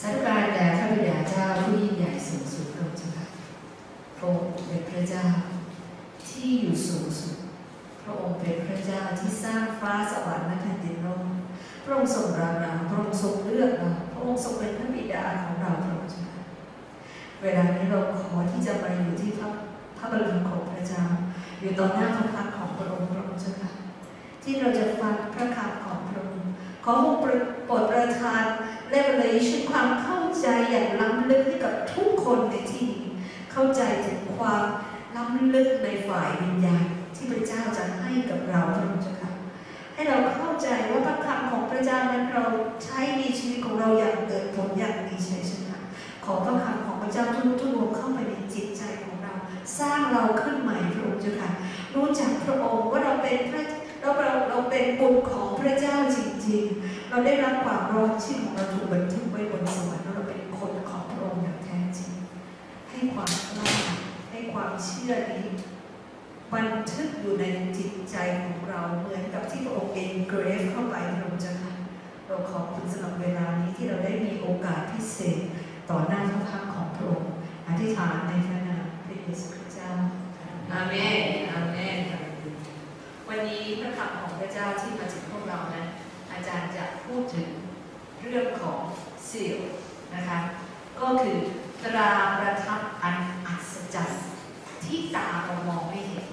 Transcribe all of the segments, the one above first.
สาธุการแด่พระบิดาเจ้าผู้ยิ่งใหญ่สูงสุดพระองค์เจ้าค่ะพระองค์เป็นพระเจ้า ที่อยู่สูงสุด พระองค์เป็นพระเจ้าที่สร้างฟ้าสวรรค์และแผ่นดินโลกพระองค์ทรงรักเราพระองค์ทรงเลือกเราพระองค์ทรงเป็นพระบิดาของเราพระองค์เจ้าค่ะเวลานี้เราขอที่จะมาอยู่ที่พระพระบรมีของพระเจ้า อยู่ต่อหน้าพระพักของพระองค์พระองค์เจ้าค่ะที่เราจะฟังพระคำของพระองค์ขอพระองค์ โปรดประทาน revelation ความเข้าใจอย่างล้ำลึกให้กับทุกคนในที่นี้เข้าใจถึงความล้ำลึกในฝ่ายวิญญาณที่พระเจ้าจะให้กับเราพระองค์เจ้าค่ะให้เราเข้าใจว่าพระคำของพระเจ้านั้นเราใช้ในชีวิตของเราอย่างเกิดผลอย่างมีชัยชนะขอพระคำของพระเจ้าทุกทุกดวงเข้าไปในจิตใจของเรา สร้างเราขึ้นใหม่พระองค์เจ้าค่ะรู้จักพระองค์ว่าเราเป็นพระเราเราเราเป็นบุตรของพระเจ้าจริง ๆ เราได้รับความรอดชีวิตของเราถูกบันทึกไว้บนสวรรค์เราเป็นคนของพระองค์อย่างแท้จริง ให้ความกล้าให้ความเชื่อนี้บันทึกอยู่ในจิตใจของเราเหมือนกับที่พระองค์เองเกรฟเข้าไปพระองค์จะเราขอบคุณสำหรับเวลานี้ที่เราได้มีโอกาสพิเศษต่อหน้าพระพักของพระองค์อธิษฐานในพระนามพระเยซูคริสต์เจ้าอาเมนอาเมน วันนี้พระคำของพระเจ้าที่มาถึงพวกเรานั้น อาจารย์จะพูดถึงเรื่องของซีลนะคะ ก็คือตราประทับอันอัศจรรย์ที่ตาเรามองไม่เห็น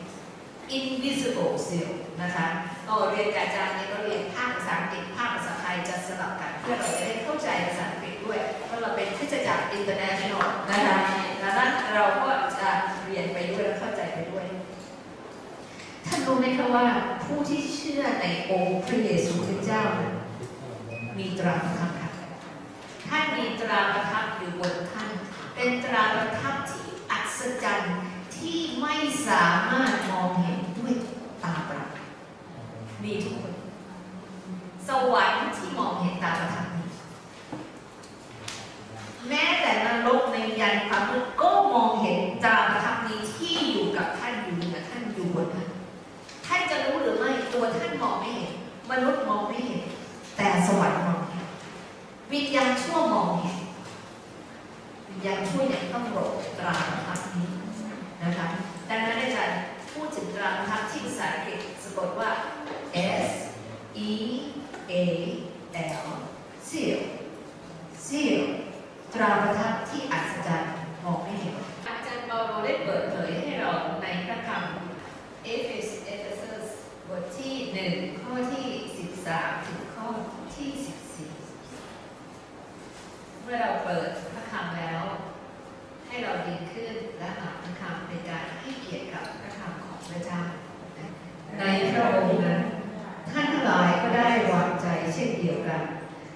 invisible seal นะคะก็เรียนอาจารย์เนี่ยก็เรียนภาคภาษาอังกฤษภาคภาษาไทยจะสลับกัน เพื่อเราจะได้เข้าใจภาษาอังกฤษด้วย เพราะเราเป็นคริสตจักร international นะคะดังนั้นเราก็จะเรียนไปด้วยและเข้าใจไปด้วย ท่าน รู้ไหมคะว่าผู้ที่เชื่อในองค์พระเยซูคริสต์เจ้า มีตราประทับค่ะท่านมีตราประทับอยู่บนท่าน เป็นตราประทับที่อัศจรรย์ที่ไม่สามารถมองเห็นด้วยตาเปล่ามีทุกคน สวรรค์ที่มองเห็นตาประทับนี้แม้แต่นรกในยันความมืดก็มองเห็นตราประทับนี้ ตัวท่านมองไม่เห็น มนุษย์มองไม่เห็น แต่สวรรค์มองเห็นวิญญาณชั่วมองเห็นวิญญาณชั่วยังต้องโรตราประทับนี้นะคะดังนั้นอาจารย์พูดถึงตราประทับที่ภาษาอังกฤษสะกดว่า S E A L seal seal ตราประทับที่อัศจรรย์มองไม่เห็นอาจารย์เปาโลได้เปิดเผยให้เราในพระคำเอเฟเอเฟซัส ทที่หนึ่งข้อที่สิบสามถึงข้อที่สิบสี่เมื่อเราเปิดพระคำแล้ว ให้เราดีขึ้นและอ่านพระคำในการให้เกียรติกับพระคำของพระเจ้าในพระองค์นั้นท่านทั้งหลายก็ได้วางใจเช่นเดียวกัน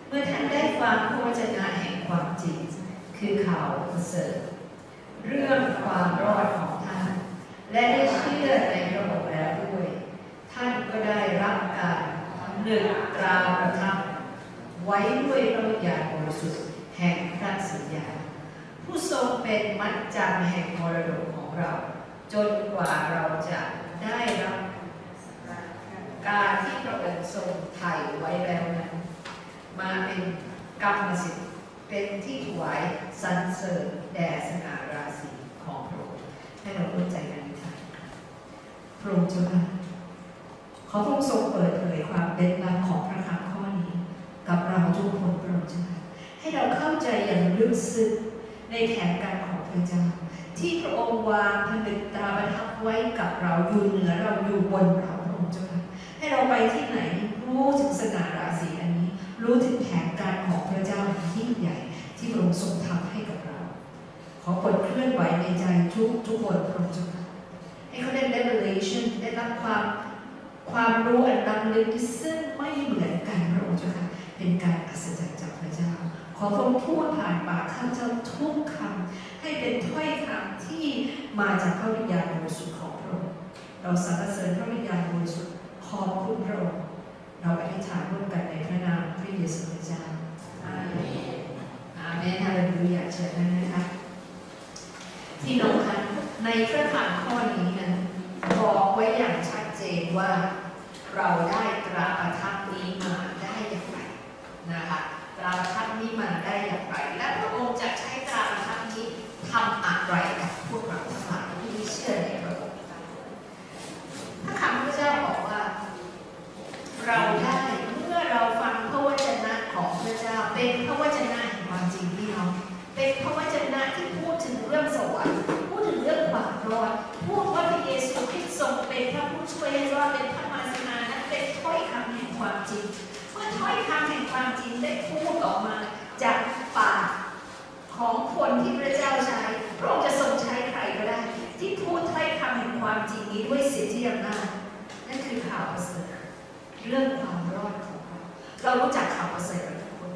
เมื่อท่านได้ฟังพระวจนะแห่งความจริง คือข่าวประเสริฐเรื่องความรอดของท่าน และได้เชื่อในพระองค์แล้วด้วย ท่าน ก็ได้รับการหนึ่งตราประทับไว้ด้วยพระวิญญาณบริสุทธิ์แห่งพระสัญญา ผู้ทรงเป็นมัดจำแห่งมรดกของเรา จนกว่าเราจะได้รับการที่พระองค์ทรงไถ่ไว้แล้วนั้น มาเป็นกรรมสิทธิ์เป็นที่ถวายสรรเสริญแด่สง่าราศีของพระองค์ให้เราร่วมใจกันอธิษฐานพระองค์เจ้าค่ะ ขอพระองค์ทรงเปิดเผยความเป็นลับของพระคำข้อนี้ กับเราทุกคนพระองค์เจ้าให้เราเข้าใจอย่างลึกซึ้งในแผนการของพระเจ้าที่พระองค์วางผนึกตราประทับไว้กับเราอยู่เหนือเราอยู่บนเราพระองค์เจ้าให้เราไปที่ไหนรู้ถึงสง่าราศีอันนี้ รู้ถึงแผนการของพระเจ้าอันยิ่งใหญ่ ที่พระองค์ทรงทำให้กับเรา ขอคนเคลื่อนไหวในใจทุกทุกคนพระองค์เจ้าให้เขาได้ revelation ได้รับความ ความรู้อันล้ำลึกที่ซึ่งไม่เหมือนกันพระองค์เจ้าค่ะเป็นการอัศจรรย์จากพระเจ้า ขอพระองค์พูดผ่านปากข้าพเจ้าทุกคำให้เป็นถ้อยคำที่มาจากพระวิญญาณบริสุทธิ์ของพระองค์เราสรรเสริญพระวิญญาณบริสุทธิ์ขอบคุณพระองค์เราอธิษฐานร่วมกันในพระนามพระเยซูคริสต์เจ้าอาเมนอาเมนฮาเลลูยาเชิญนะคะพี่น้องคะในพระคำข้อนี้นั้นบอกไว้อย่างชัดเจนว่า เราได้ตราประทับนี้มาได้อย่างไรนะคะตราประทับนี้มาได้อย่างไร และพระองค์จะใช้ตราประทับนี้ทำอะไรกับพวกเราทั้งหลายที่เชื่อในพระองค์ถ้าคำพระเจ้าบอกว่า เราได้เมื่อเราฟังพระวจนะของพระเจ้าเป็นพระวจนะแห่งความจริงพี่น้องเป็นพระวจนะที่พูดถึงเรื่องสวรรค์พูดถึงเรื่องความรอดพูดว่าพระเยซูคริสต์ทรงเป็นพระผู้ช่วยให้รอดเป็นพระ ถ้อยคำแห่งความจริง เมื่อถ้อยคำแห่งความจริงได้พูดออกมาจากปากของคนที่พระเจ้าใช้พระองค์จะทรงใช้ใครก็ได้ ที่พูดถ้อยคำแห่งความจริงนี้ด้วยสิทธิอำนาจนั่นคือข่าวประเสริฐเรื่องความรอดของเราเรารู้จักข่าวประเสริฐทุกคน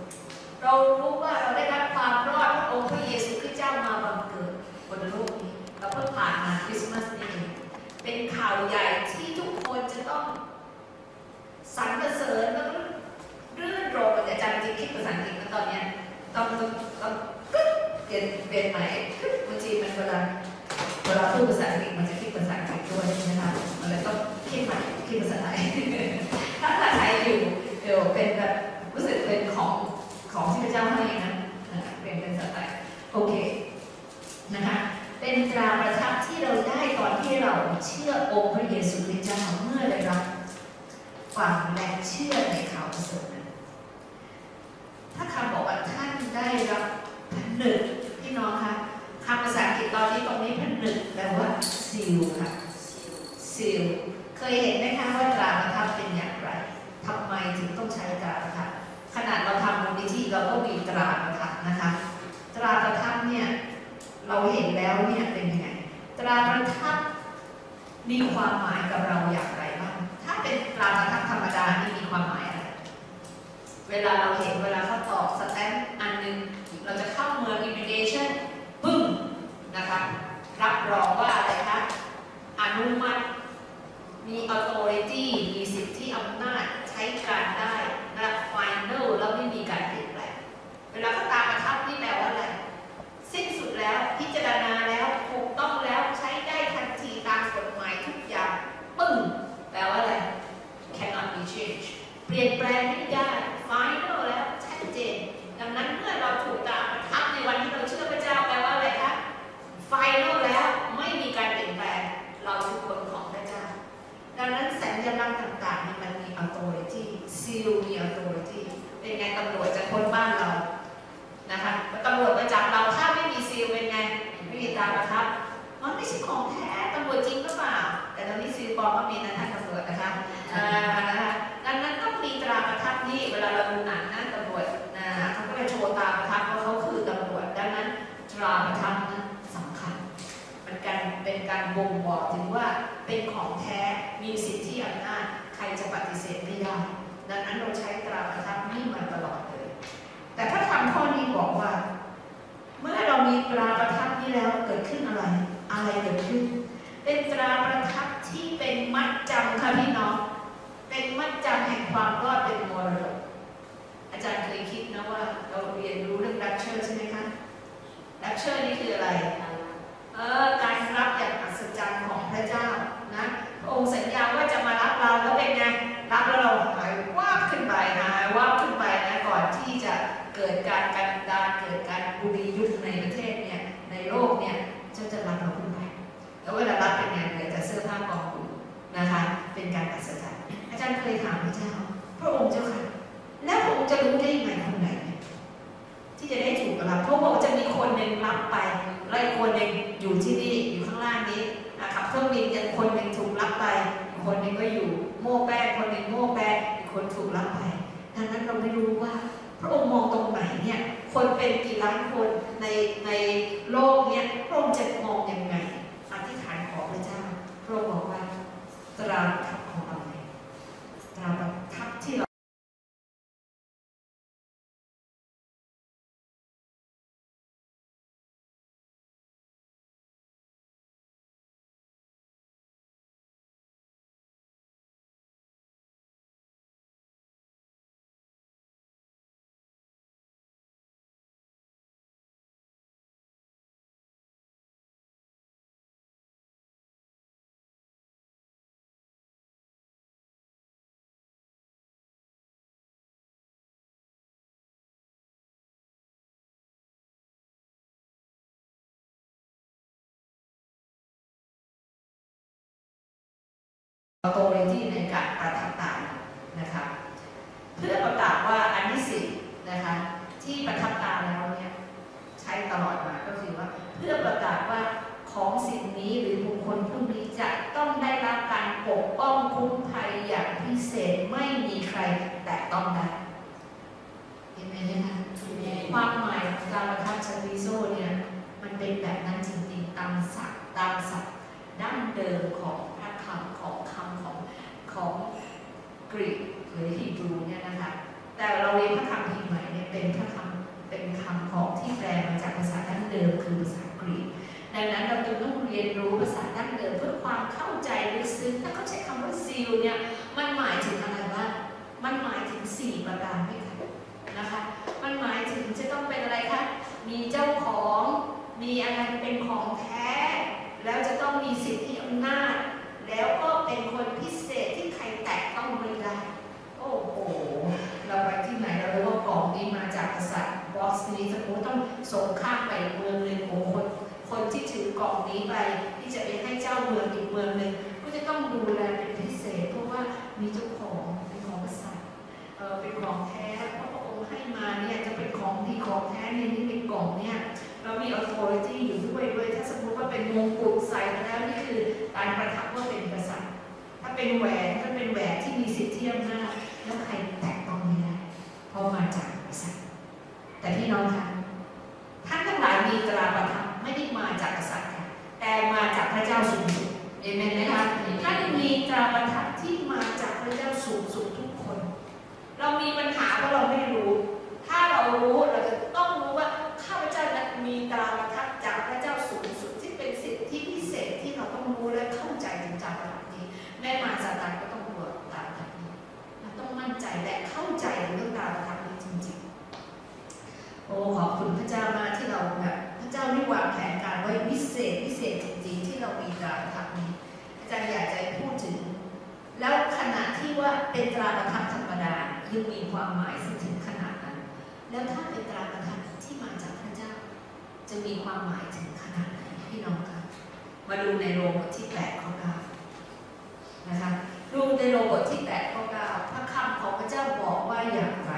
เรารู้ว่าเราได้รับความรอดองค์พระเยซูคริสต์เจ้ามาบังเกิดบนโลกนี้เราเพิ่งผ่านมาคริสต์มาสนี่เป็นข่าวใหญ่ที่ทุกคนจะต้อง สรรเสริญแล้วก็รื่นรมอาจารย์จริงคิดภาษาอังกฤษตอนเนี้ยต้องต้องต้องกึ๊ดเปลี่ยนเปลี่ยนใหม่บางทีมันเวลาเวลาพูดภาษาอังกฤษมันจะคิดภาษาอังกฤษด้วยใช่ไหมคะมันเลยต้องคิดใหม่คิดภาษาไทยถ้าภาษาไทยอยู่เดี๋ยวเป็นแบบรู้สึกเป็นของของที่พระเจ้าให้นะเป็นเป็นสไตล์โอเคนะคะเป็นตราประทับที่เราได้ตอนที่เราเชื่อองค์พระเยซูคริสต์เจ้าเมื่อได้รับ ฟังและเชื่อในข่าวประเสริฐนั้นถ้าคำบอกว่าท่านได้รับผนึกพี่น้องคะคำภาษาอังกฤษตอนนี้ตรงนี้ผนึกแปลว่าซีลค่ะซีลเคยเห็นไหมคะว่าตราประทับเป็นอย่างไรทำไมถึงต้องใช้ตราประทับขนาดเราทำมูลนิธิเราก็มีตราประทับนะคะ ตราประทับเนี่ยเราเห็นแล้วเนี่ยเป็นยังไงตราประทับมีความหมายกับเราอย่างไร ถ้าเป็นตราประทับธรรมดานี่มีความหมายอะไร เวลาเราเห็นเวลาเขาตอกสแตมป์อันหนึง เราจะเข้าเมืองอิมิเกชันปึ้งนะคะรับรองว่าอะไรคะอนุมัติ มี authority มีสิทธิอำนาจใช้การได้นะ final แล้วไม่มีการเปลี่ยนแปลงเวลาเขาตามประทับนี่แปลว่าอะไรสิ้นสุดแล้วพิจารณาแล้วถูกต้องแล้วใช้ได้ทันทีตามกฎหมายทุกอย่างปึ้ง ลว่าอะไร cannot be changed เปลี่ยนแปลงไม่ได้ final แล้วชัดเจน ดังนั้นเมื่อเราถูกตาประทับในวันที่เราเชื่อพระเจ้าแปลว่าอะไรคะ final แล้วไม่มีการเปลี่ยนแปลง เราคือคนของพระเจ้า ดังนั้นสัญลักษณ์ต่างๆ มันมี authority seal มี authority เป็นไงตำรวจจะค้นบ้านเรา นะคะตำรวจมาจับเราถ้าไม่มีซีลเป็นไงไม่มีตาประทับ มันไม่ใช่ของแท้ตำรวจจริงหรือเปล่า แต่ตอนนี้ซีลปลอมก็มีนะท่านตำรวจนะคะนะคะดังนั้นต้องมีตราประทับนี่เวลาเราดูหนังนะตำรวจนะเขาก็จะโชว์ตราประทับว่าะเขาคือตำรวจดังนั้นตราประทับนั้นสำคัญเป็นการเป็นการบ่งบอกถึงว่าเป็นของแท้มีสิทธิอำนาจใครจะปฏิเสธไม่ได้ดังนั้นเราใช้ตราประทับนี่มาตลอดเลย แต่พระธรรมข้อนี้บอกว่า เมื่อเรามีตราประทับนี้แล้วเกิดขึ้นอะไร อะไรเกิดขึ้น เป็นตราประทับที่เป็นมัดจำค่ะพี่น้อง เป็นมัดจำแห่งความรอดเป็นมรดกอาจารย์เคยคิดนะว่าเราเรียนรู้เรื่องรับเชิญใช่ไหมคะรับเชิญนี่คืออะไร เออการรับอย่างอัศจรรย์ของพระเจ้านะพระองค์สัญญาว่าจะมารับเราแล้วเป็นไง รับแล้วเราหายวาขึ้นไปหายวาขึ้นไปนะก่อนที่จะเกิดการกันดารเกิดการบุรียุคในประเทศเนี่ยในโลกเนี่ยเจ้าจะรับเรา แล้วเวลารับเป็นไงเหลือแต่เสื้อผ้ากองอยู่นะคะ เป็นการอัศจรรย์อาจารย์เคยถามพระเจ้าพระองค์เจ้าค่ะ แล้วพระองค์จะรู้ได้ยังไงคนไหน ที่จะได้ถูกรับเพราะว่าจะมีคนหนึ่งรับไปแล้คนหนึ่งอยู่ที่นี่อยู่ข้างล่างนี้นะครับเครื่องบินยังคนหนึ่งถูกรับไป คนหนึ่งก็อยู่โม่แป้งคนหนึ่งโม่แป้งอีกคนถูกรับไปดังนั้นเราไม่รู้ว่าพระองค์มองตรงไหนเนี่ย คนเป็นกี่ล้านคนในในโลกเนี่ยพระองค์จะมองยังไงอธิษฐานขอพระเจ้า พระองค์บอกว่าตรา อโตเรที่ในการประทับตานะคะเพื่อประกาศว่าอันที่สี่นะคะที่ประทับตาแล้วเนี่ยใช้ตลอดมาก็คือว่าเพื่อประกาศว่าของสิ่งนี้หรือบุคคลผู้นี้จะต้องได้รับการปกป้องคุ้มภัยอย่างพิเศษไม่มีใครแตะต้องได้เห็นไหมนะคะความหมายของการประทับชาวิโซเนี่ยมันเป็นแบบนั้นจริงๆตามศัพท์ตามศัพท์ดั้งเดิมของพระคำ ของคำของของกรีกหรือฮีบรูเนี่ยนะคะ แต่เราเรียนพระคำพีร์ใหม่เนี่ยเป็นพระคำเป็นคำของที่แปลมาจากภาษาดั้งเดิมคือภาษากรีกดังนั้นเราจึงต้องเรียนรู้ภาษาดั้งเดิมเพื่อความเข้าใจลึกซึ้งถ้าเขาใช้คำว่าซีลเนี่ยมันหมายถึงอะไรบ้างมันหมายถึงสี่ประการด้วยกันนะคะ มันหมายถึงจะต้องเป็นอะไรคะ มีเจ้าของ มีอะไรเป็นของแท้ แล้วจะต้องมีสิทธิอำนาจ แล้วก็เป็นคนพิเศษที่ใครแตะต้องไม่ได้ โอ้โห เราไปที่ไหนเรารู้ว่ากล่องนี้มาจากกษัตริย์บอสนี้สมมติต้องส่งข้ามไปเมืองหนึ่งโอ้คนคนที่ถือกล่องนี้ไปที่จะไปให้เจ้าเมืองอีกเมืองหนึ่งก็จะต้องดูแลเป็นพิเศษ เพราะว่ามีเจ้าของเป็นของกษัตริย์เออเป็นของแท้เพราะพระองค์ให้มาเนี่ยจะเป็นของดีของแท้ในนี้ในกล่องเนี่ยเรามี authority อยู่ด้วยด้วยถ้าสม มติว่าเป็นมงกุฎใส่มาแล้วนี่คือการประทับว่าเป็นกษัตริย์ ถ้าเป็นแหวนถ้าเป็นแหวนที่มีสิทธิอำนาจแล้วใครแตะต้องไม่ได้เพราะมาจากกษัตริย์ แต่พี่น้องคะท่านทั้งหลายมีตราประทับไม่ได้มาจากกษัตริย์ค่ะแต่มาจากพระเจ้าสูงสุดเอเมนไหมคะท่านมีตราประทับที่มาจากพระเจ้าสูงสุดทุกคน เรามีปัญหาเพราะเราไม่รู้ ถ้าเรารู้เราจะต้องรู้ว่าข้าพเจ้านั้นมีตราประทับ มั่นใจและเข้าใจเรื่องตราประทับนี้จริงๆ โอ้ขอบคุณพระเจ้ามากที่เราแบบพระเจ้าได้วางแผนการไว้พิเศษพิเศษจริงๆที่เรามีตราประทับนี้อาจารย์อยากจะพูดถึง แล้วขณะที่ว่าเป็นตราประทับธรรมดายังมีความหมายถึงขนาดนั้น แล้วถ้าเป็นตราประทับที่มาจากพระเจ้า จะมีความหมายถึงขนาดไหนพี่น้องคะมาดูในโรมบทที่แปดข้อเก้านะคะ ดูในโรบทที่แปดข้อเก้าพระคำของพระเจ้าบอกว่าอย่างไร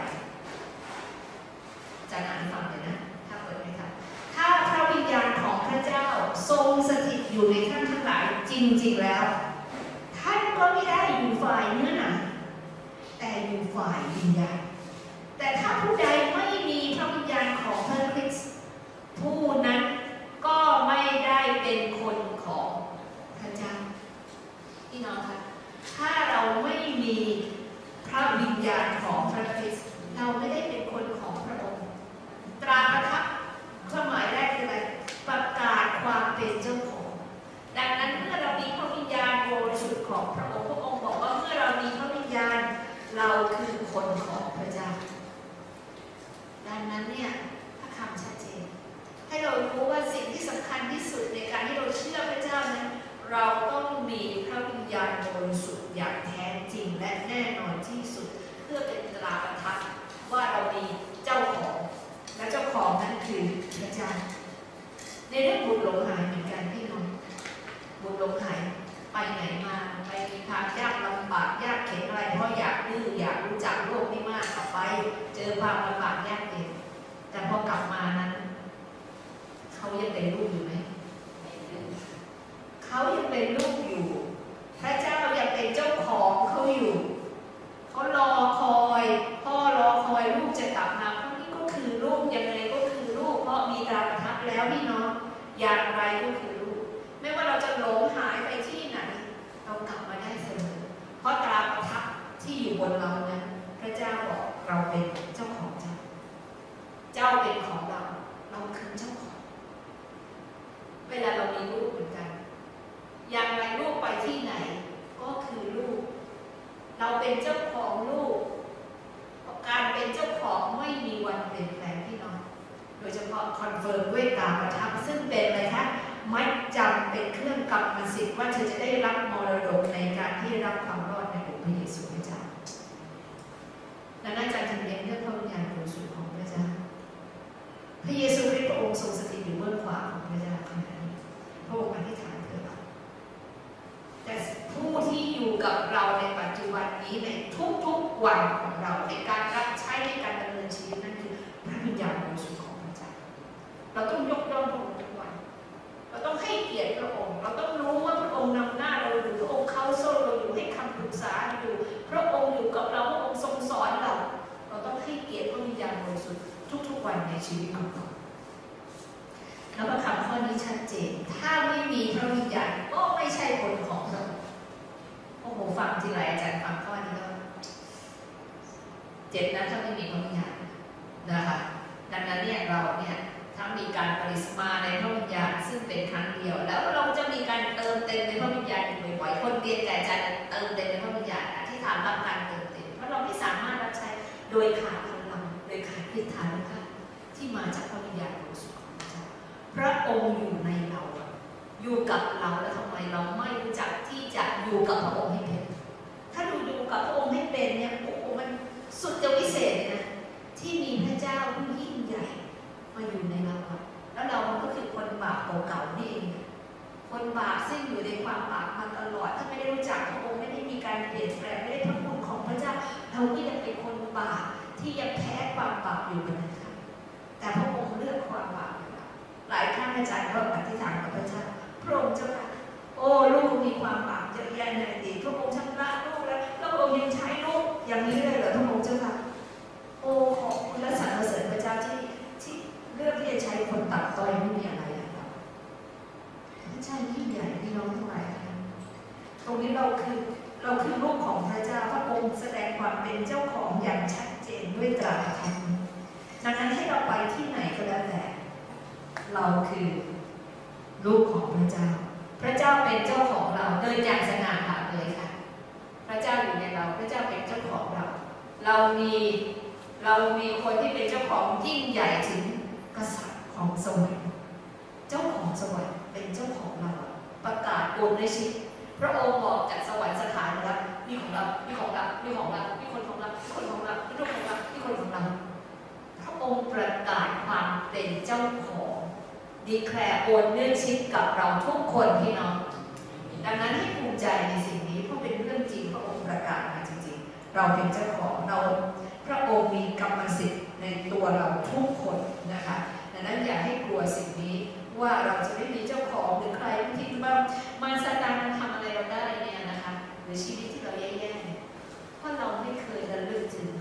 จารย์อ่านฟังเลยนะ ถ้าเปิดไหมคะถ้าพระวิญญาณของพระเจ้าทรงสถิตอยู่ในท่านทั้งหลายจริง ๆ แล้ว ท่านก็ไม่ได้อยู่ฝ่ายเนื้อหนังแต่อยู่ฝ่ายวิญญาณแต่ถ้าผู้ใดไม่มีพระวิญญาณของพระคริสต์ผู้นั้นก็ไม่ได้เป็นคนของพระเจ้าพี่น้องคะ ถ้าเราไม่มีพระวิญญาณของพระคริสต์เราไม่ได้เป็นคนของพระองค์ ตราประทับความหมายแรกคืออะไรประกาศความเป็นเจ้าของ ดังนั้นเมื่อเรามีพระวิญญาณบริสุทธิ์ของพระองค์พระองค์บอกว่าเมื่อเรามีพระวิญญาณ เราคือคนของพระเจ้า ดังนั้นเนี่ยพระคำชัดเจน ให้เรารู้ว่าสิ่งที่สำคัญที่สุดในการที่เราเชื่อพระเจ้านั้นเราต้องมีพระวิญญาณบริสุทธิ์ อย่างแท้จริงและแน่นอนที่สุด ในชีวิตของเราแล้วก็คำข้อนี้ชัดเจน ถ้าไม่มีพระวิญญาณก็ไม่ใช่คนของเราโอ้โหฟังทีไรอาจารย์ฟังข้อนี้ก็เจ็บนะถ้าไม่มีพระวิญญาณนะคะดังนั้นเนี่ยเราเนี่ยถ้ามีการปริสมาในพระวิญญาณซึ่งเป็นครั้งเดียว แล้วเราจะมีการเติมเต็มในพระวิญญาณอยู่บ่อยๆคนเรียนแต่อาจารย์เติมเต็มในพระวิญญาณอธิษฐานรับการเติมเต็มเพราะเราไม่สามารถรับใช้โดยขาด มาจากพระวิญญาณบริสุทธิ์ของพระเจ้าพระองค์อยู่ในเรา อยู่กับเราแล้วทำไมเราไม่รู้จักที่จะอยู่กับพระองค์ให้เป็น ถ้าดูอยู่กับพระองค์ให้เป็นเนี่ยโอ้โหมันสุดจะวิเศษเลยนะที่มีพระเจ้าผู้ยิ่งใหญ่มาอยู่ในเราอะแล้วเราก็คือคนบาปเก่าๆนี่เองคนบาปซึ่งอยู่ในความบาปมาตลอดถ้าไม่ได้รู้จักพระองค์ไม่ได้มีการเปลี่ยนแปลงไม่ได้พระคุณของพระเจ้าเราก็ยังเป็นคนบาปที่ยังแพ้ความบาปอยู่กันนะคะ แต่พระองค์เลือกความบาปห้เราหลายครั้งอาจารย์ก็อธิษฐานกับพระเจ้าพระองค์เจ้าค่ะโอ้ลูกมีความบาปเยอะแยะในอดีตพระองค์ชำระลูกแล้วแล้วพระองค์ยังใช้ลูกอย่างนี้เลยเหรอพระองค์เจ้าค่ะโอ้ขอบคุณและสรรเสริญพระเจ้าที่ที่เลือกที่จะใช้คนตัดต้อยไม่มีอะไรอะครับพระเจ้ายิ่งใหญ่พี่น้องทั้งหลายตรงนี้เราคือเราคือลูกของพระเจ้าพระองค์แสดงความเป็นเจ้าของอย่างชัดเจนด้วยตราประทับ ดังนั้นให้เราไปที่ไหนก็แล้วแต่ เราคือลูกของพระเจ้า พระเจ้าเป็นเจ้าของเราโดยอย่างสง่าผ่าเผยค่ะ พระเจ้าอยู่ในเรา พระเจ้าเป็นเจ้าของเรา เรามีเรามีคนที่เป็นเจ้าของยิ่งใหญ่ถึงกษัตริย์ของสวรรค์เจ้าของสวรรค์เป็นเจ้าของเรา ประกาศโอนในชิตพระองค์บอกจากสวรรค์สถานแล้วนี่ของเรานี่ของเรานี่ของเรานี่คนของเรานี่คนของเรานี่ลูกของเรานี่คนของเราพระ องค์ประกาศความเป็นเจ้าของ ดีแคลร์โอนเนื่องชิดกับเราทุกคนพี่น้องดังนั้นให้ภูมิใจในสิ่งนี้เพราะเป็นเรื่องจริงพระองค์ประกาศมาจริงๆ เราเป็นเจ้าของเราพระองค์มีกรรมสิทธิ์ในตัวเราทุกคนนะคะดังนั้นอย่าให้กลัวสิ่งนี้ว่าเราจะไม่มีเจ้าของหรือใครที่ว่ามันสตานมันทำอะไรเราได้เนี่ยนะคะหรือชีวิตที่เราแย่ๆเนี่ยเพราะเราไม่เคยระลึกถึง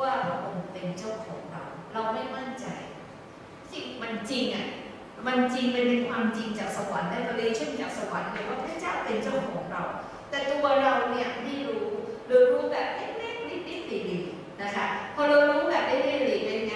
ว่าพระองค์เป็นเจ้าของเรา เราไม่มั่นใจสิ่งมันจริงอะมันจริงเป็นเป็นความจริงจากสวรรค์ได้ประเดชเช่นจากสวรรค์เลยว่าพระเจ้าเป็นเจ้าของเรา แต่ตัวเราเนี่ยไม่รู้หรือรู้แบบเล็กๆนิดๆดีๆนะคะพอเรารู้แบบเล็กๆดีๆเป็นไง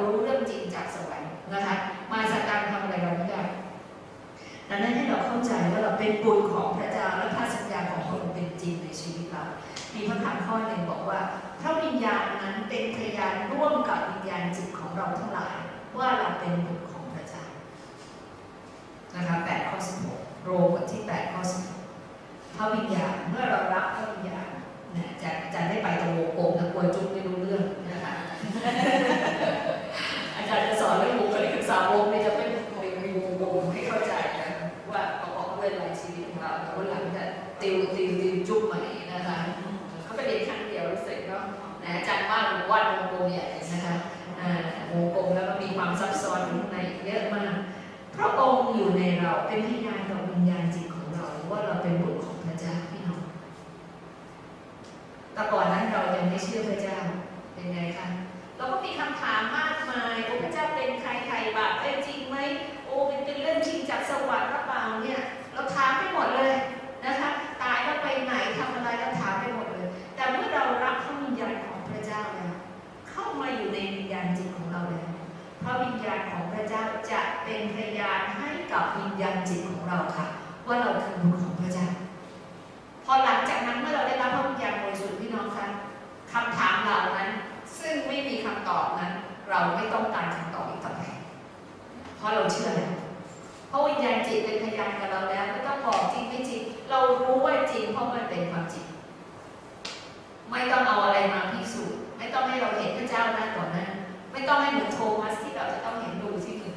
รู้เรื่องจริงจากสวรรค์นะคะมาสักการทำอะไรเราไม่ได้ดังนั้นให้เราเข้าใจว่าเราเป็นบุญของพระเจ้าและพระสัญญาของพระองค์เป็นจริงในชีวิตเรา มีพระคำข้อหนึ่งบอกว่าพระวิญญาณนั้นเป็นพยานร่วมกับวิญญาณจิตของเราทั้งหลาย ว่าเราเป็นบุตรของพระเจ้านะคะแปดข้อสิบหกโรมบทที่แปดข้อสิบหกพระวิญญาณเมื่อเรารับพระวิญญาณจะจะได้ไปตะโวโกงตะกลัวจุ๊บไม่รู้เรื่องนะคะ การจะสอนเรื่องบุคลิกสาวกเนี่ยจะไม่คงมีวงกลมให้เข้าใจนะว่าเขาบอกว่าเป็นรายชีวิตของเราแต้วหลังจากติวติวติวจุ๊บเนี่ยนะคะเขาไปเรียนครั้งเดียวรู้สึกเนาะนอาจารย์ว่าหนูวาดวงกลมใหญ่นะคะวงกลมแล้วก็มีความซับซ้อนในเยอะมากพระองค์อยู่ในเราเป็นพยานต่อวิญญาณจิตของเราว่าเราเป็นบุตรของพระเจ้าพี่น้องแต่ก่อนนั้นเรายังไม่เชื่อพระเจ้าเป็นไงคะ เราก็มีคำถามมากมายโอ้พระเจ้าเป็นใครใครบาปเป็นจริงไหมโอ้เป็นเป็นเรื่องจริงจากสวรรค์หรือเปล่าเนี่ยเราถามไปหมดเลยนะคะตายแล้วไปไหนทำอะไรเราถามไปหมดเลย แต่เมื่อเรารับพระวิญญาณของพระเจ้าแล้วเข้ามาอยู่ในวิญญาณจิตของเราแล้วพระวิญญาณของพระเจ้าจะเป็นพยานให้กับวิญญาณจิตของเราค่ะ ว่าเราคือบุตรของพระเจ้า พอหลังจากนั้นเมื่อเราได้รับพระวิญญาณบริสุทธิ์พี่น้องคะคำถามเหล่านั้น ซึ่งไม่มีคำตอบนั้น เราไม่ต้องการคำตอบอีกต่อไปเพราะเราเชื่อแล้วเพราะวิญญาณจิตเป็นพยานกับเราแล้วไม่ต้องบอกจริงไม่จริง เรารู้ว่าจริงเพราะมันเป็นความจริง ไม่ต้องเอาอะไรมาพิสูจน์ไม่ต้องให้เราเห็นพระเจ้าหน้าต่อหน้าไม่ต้องให้เหมือนโทมัสที่เราจะต้องเห็นดูที่มือ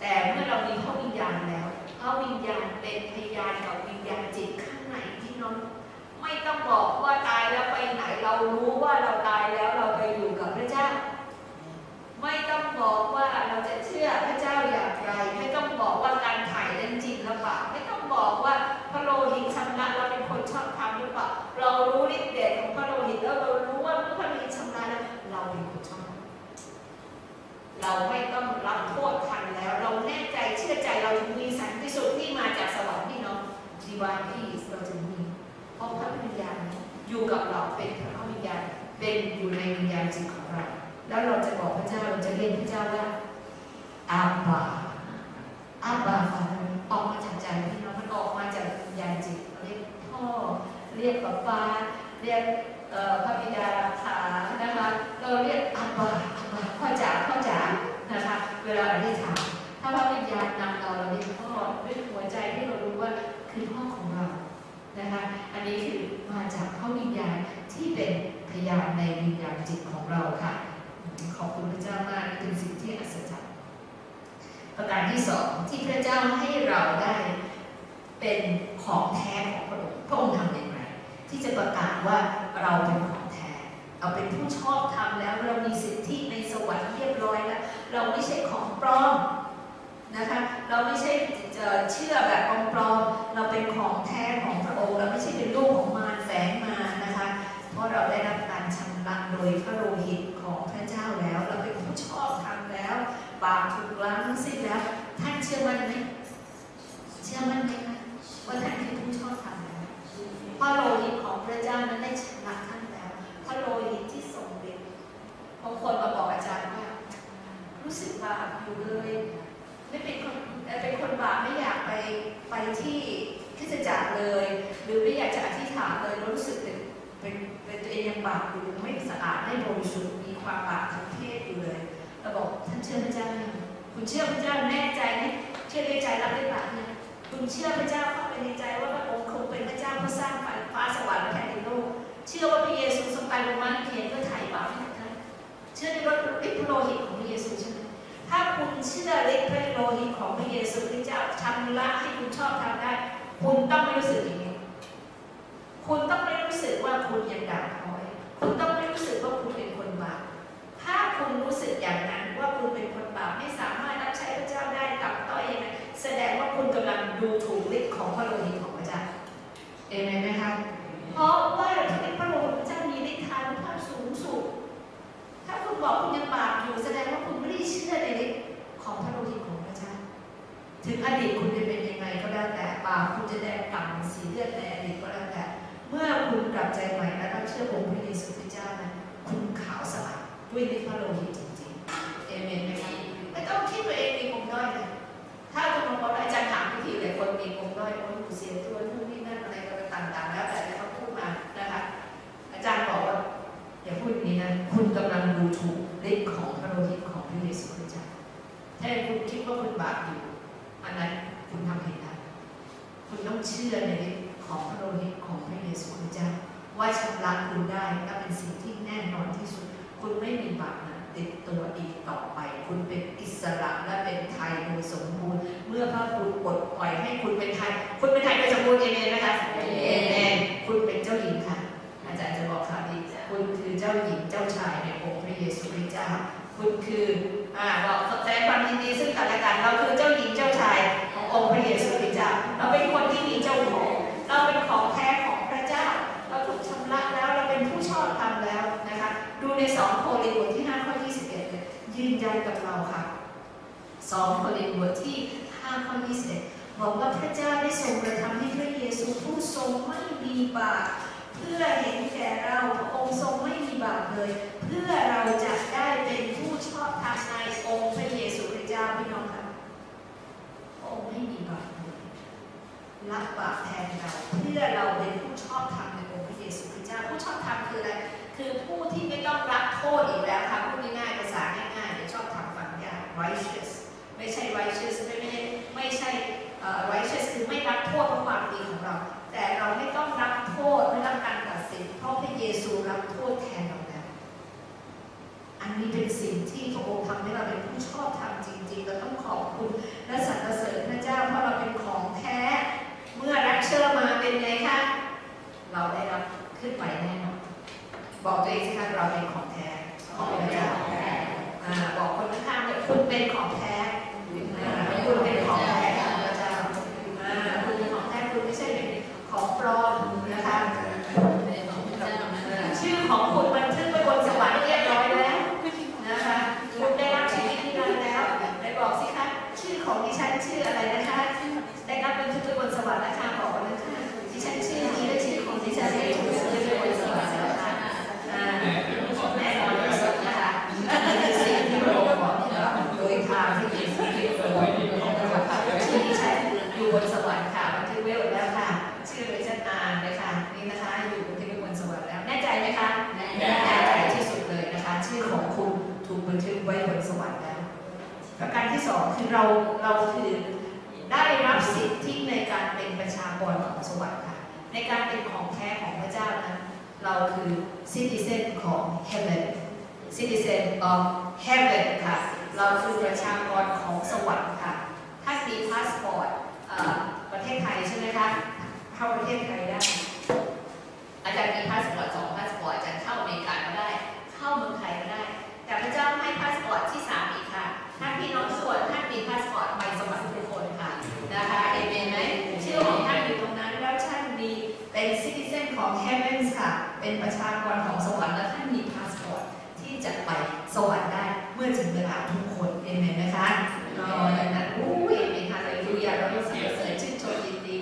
แต่เมื่อเรามีพระวิญญาณแล้วพระวิญญาณเป็นพยานกับวิญญาณจิตข้างในที่น้องไม่ต้องบอกว่าตายแล้วไปไหนเรารู้ว่าเราตายแล้ว บอกว่าพระโลหิตชำระเราเป็นคนชอบทำหรือเปล่าเรารู้ฤทธิ์เดชของพระโลหิตแล้วเรารู้ว่าเมื่อพระโลหิตชำระแล้วเราเป็นคนชอบเราไม่ต้องรับโทษทันแล้ว เราแน่ใจเชื่อใจเราถึงมีสันติสุขที่มาจากสวรรค์พี่น้องดีวายพีสเราถึงมีเพราะพระวิญญาณอยู่กับเราเป็นพระวิญญาณเป็นอยู่ในวิญญาณจิตของเรา แล้วเราจะบอกพระเจ้าเราจะเรียกพระเจ้าว่าอาบาอาบาค่ะออกมาจากใจพี่น้อง ออกมาจากวิญญาณจิตเรียกพ่อเรียกป้าป้าเรียกพระบิดาขานะคะเราเรียกอาบาอาบาพ่อจ๋าพ่อจ๋านะคะเวลาอธิษฐานถ้าพระวิญญาณนำเราเราเรียกพ่อด้วยหัวใจที่เรารู้ว่าคือพ่อของเรานะคะอันนี้คือมาจากพระวิญญาณที่เป็นพยานในวิญญาณจิตของเราค่ะ ขอบคุณพระเจ้ามากเป็นสิ่งที่อัศจรรย์ประการที่สองที่พระเจ้าให้เราได้ เป็นของแท้ของพระองค์พระองค์ทำอย่างไร ที่จะประกาศว่าเราเป็นของแท้ เราเป็นผู้ชอบธรรมแล้วเรามีสิทธิในสวรรค์เรียบร้อยแล้ว เราไม่ใช่ของปลอมนะคะ เราไม่ใช่เอ่อเชื่อแบบปลอมๆเราเป็นของแท้ของพระองค์ เราไม่ใช่เป็นลูกของมารแฝงมานะคะ เพราะเราได้รับการชำระโดยพระโลหิตของพระเจ้าแล้ว เราเป็นผู้ชอบธรรมแล้ว บาปถูกล้างทั้งสิ้นแล้ว ท่านเชื่อมั่นไหม เชื่อมั่นไหมคะ ว่าท่านคือผู้ชอบธรรมแล้วพระโลหิตของพระเจ้านั้นได้ชำระท่านแล้วพระโลหิตที่ทรงฤทธิ์บางคนมาบอกอาจารย์ว่ารู้สึกบาปอยู่เลย ไม่เป็นคนเป็นคนบาปไม่อยากไปไปที่คริสตจักเลย หรือไม่อยากจะอธิษฐานเลยรู้สึกเป็นเป็นเป็นตัวเองยังบาปอยู่ไม่สะอาดไม่บริสุทธิ์มีความบาปทางเพศอยู่เลยเราบอกท่านเชื่อพระเจ้าไหมคุณเชื่อพระเจ้าแน่ใจไหมเชื่อในใจรับได้บาปนะ คุณเชื่อพระเจ้าเข้าไปในใจว่าพระองค์คงเป็นพระเจ้าผู้สร้างฟ้าสวรรค์และแผ่นดินโลก เชื่อว่าพระเยซูทรงตายบนไม้กางเขนเพื่อไถ่บาปให้กับท่านเชื่อในรถฤทธิ์พระโลหิตของพระเยซูใช่ไหมถ้าคุณเชื่อฤทธิ์พระโลหิตของพระเยซูคริสต์เจ้าชำระให้คุณชอบทำได้ คุณต้องไม่รู้สึกอย่างนี้คุณต้องไม่รู้สึกว่าคุณยังด่าทอยคุณต้องไม่รู้สึกว่าคุณเป็นคนบาปถ้าคุณรู้สึกอย่างนั้นว่าคุณเป็นคนบาปไม่สามารถรับใช้พระเจ้าได้ตับต้อย ดูถูกฤทธิ์ของพระโลหิตของพระเจ้าเอเมนไหมคะเพราะว่าที่พระโลหิตพระเจ้ามีฤทธานุภาพสูงสุด ถ้าคุณบอกคุณยังบาปอยู่แสดงว่าคุณไม่ได้เชื่อในฤทธิ์ของพระโลหิตของพระเจ้า ถึงอดีตคุณจะเป็นยังไงก็แล้วแต่บาปคุณจะแดงต่ำสีเลือดในอดีตก็แล้วแต่ เมื่อคุณกลับใจใหม่และรับเชื่อองค์พระเยซูคริสต์เจ้านะคุณขาวสะอาดด้วยฤทธิ์พระโลหิตจริงๆเอเมนไหมคะไม่ต้องคิดตัวเองมีปมด้อยเลย ถ้าคุณบอกว่าอาจารย์ถามวิธีหลยคนมีปมด้อยว่าอยู่เสียตัวนู่นนี่นั่นอะไรก็ต่างๆ แล้วแต่ที่เขาพูดมานะคะ อาจารย์บอกว่าอย่าพูดนี้นะคุณกำลังดูถูกฤทธิ์ของพระโลหิตของพระเยซูคริสต์เจ้าถ้าคุณคิดว่าคุณบาปอยู่ อันนั้นคุณทำผิดนะคุณต้องเชื่อในฤทธิ์ของพระโลหิตของพระเยซูคริสต์เจ้าว่าชำระคุณได้และเป็นสิ่งที่แน่นอนที่สุด คุณไม่มีบาปนะ ติดตัวอีกต่อไป คุณเป็นอิสระและเป็นไทยโดยสมบูรณ์ เมื่อพระคุณปลดปล่อยให้คุณเป็นไทย คุณเป็นไทยโดยสมบูรณ์เอเมนนะคะเอเมนคุณเป็นเจ้าหญิงค่ะ อาจารย์จะบอกข่าวดีคุณคือเจ้าหญิงเจ้าชายในองค์พระเยซูคริสต์เจ้าคุณคืออ่าบอกแสดงความยินดีซึ่งกันและกันเราคือเจ้าหญิงเจ้าชายขององค์พระเยซูคริสต์เจ้าเราเป็นคนที่มีเจ้าของเราเป็นของแท้ของพระเจ้า เราถูกชำระแล้วเราเป็นผู้ชอบธรรมแล้วนะคะ ดูในสองโครินธ์บทที่5ข้อ21เล ยืนยันกับเราค่ะสองโครินธ์บทที่5ข้อ21บอกว่าพระเจ้าได้ทรงกระทำให้พระเยซูผู้ทรงไม่มีบาปเพื่อเห็นแก่เราพระองค์ทรงไม่มีบาปเลย เพื่อเราจะได้เป็นผู้ชอบธรรมในองค์พระเยซูคริสต์เจ้าพี่น้องค่ะพระองค์ไม่มีบาปเลยรับบาปแทนเราเพื่อเราเป็นผู้ชอบธรรมในองค์พระเยซูคริสต์เจ้าผู้ชอบธรรมคืออะไรคือผู้ที่ไม่ต้องรับโทษอีกแล้วค่ะพูดง่ายๆภาษาเดี๋ยวชอบทำฟังยาก righteous ไม่ใช่ righteous ไม่ไม่ไม่ใช่เอ่อ righteous คือไม่รับโทษเพราะความดีของเรา แต่เราไม่ต้องรับโทษไม่รับการตัดสิน เพราะพระเยซูรับโทษแทนเราแล้ว อันนี้เป็นสิ่งที่พระองค์ทำให้เราเป็นผู้ชอบธรรมจริงๆเราต้องขอบคุณและสรรเสริญพระเจ้าเพราะเราเป็นของแท้ เมื่อรับเชื่อมาเป็นไงคะเราได้รับขึ้นไปแน่นอนบอกตัวเองสิคะเราเป็นของแท้ของพระเจ้าอ่า บอกคนข้างๆว่าคุณเป็นของแท้อ่าคุณเป็นของแท้ ไว้หมดแล้วค่ะ ชื่อดิฉันอ่านเลยค่ะนี่นะคะอยู่บันทึกไว้บนสวรรค์แล้ว แน่ใจไหมคะแน่ใจที่สุดเลยนะคะ ชื่อของคุณถูกบันทึกไว้บนสวรรค์แล้วประการที่สองคือเราเราคือได้รับสิทธิในการเป็นประชากรของสวรรค์ค่ะ ในการเป็นของแท้ของพระเจ้านั้นเราคือ citizen ของ heaven citizen of heaven ค่ะ เราคือประชากรของสวรรค์ค่ะ ถ้ามีพาสปอร์ต ประเทศไทยใช่ไหมคะ เข้าประเทศไทยได้ อาจารย์มีพาสปอร์ตสองพาสปอร์ตอาจารย์เข้าอเมริกาก็ได้ เข้าเมืองไทยก็ได้ แต่พระเจ้าให้พาสปอร์ตที่สามอีกค่ะถ้าพี่น้องทุกคนท่านมีพาสปอร์ตไปสวรรค์ทุกคนค่ะนะคะเอเมนไหมชื่อของท่านอยู่ตรงนั้นแล้วท่านมีเป็น citizen ของ heavens ค่ะ เป็นประชากรของสวรรค์และท่านมีพาสปอร์ตที่จะไปสวรรค์ได้เมื่อถึงเวลาทุกคนเอเมนไหมคะอ๋อดังนั้นอุ้ยเอเมนค่ะเลยดูอยากเราต้องสรรเสริญชื่นชมยินดี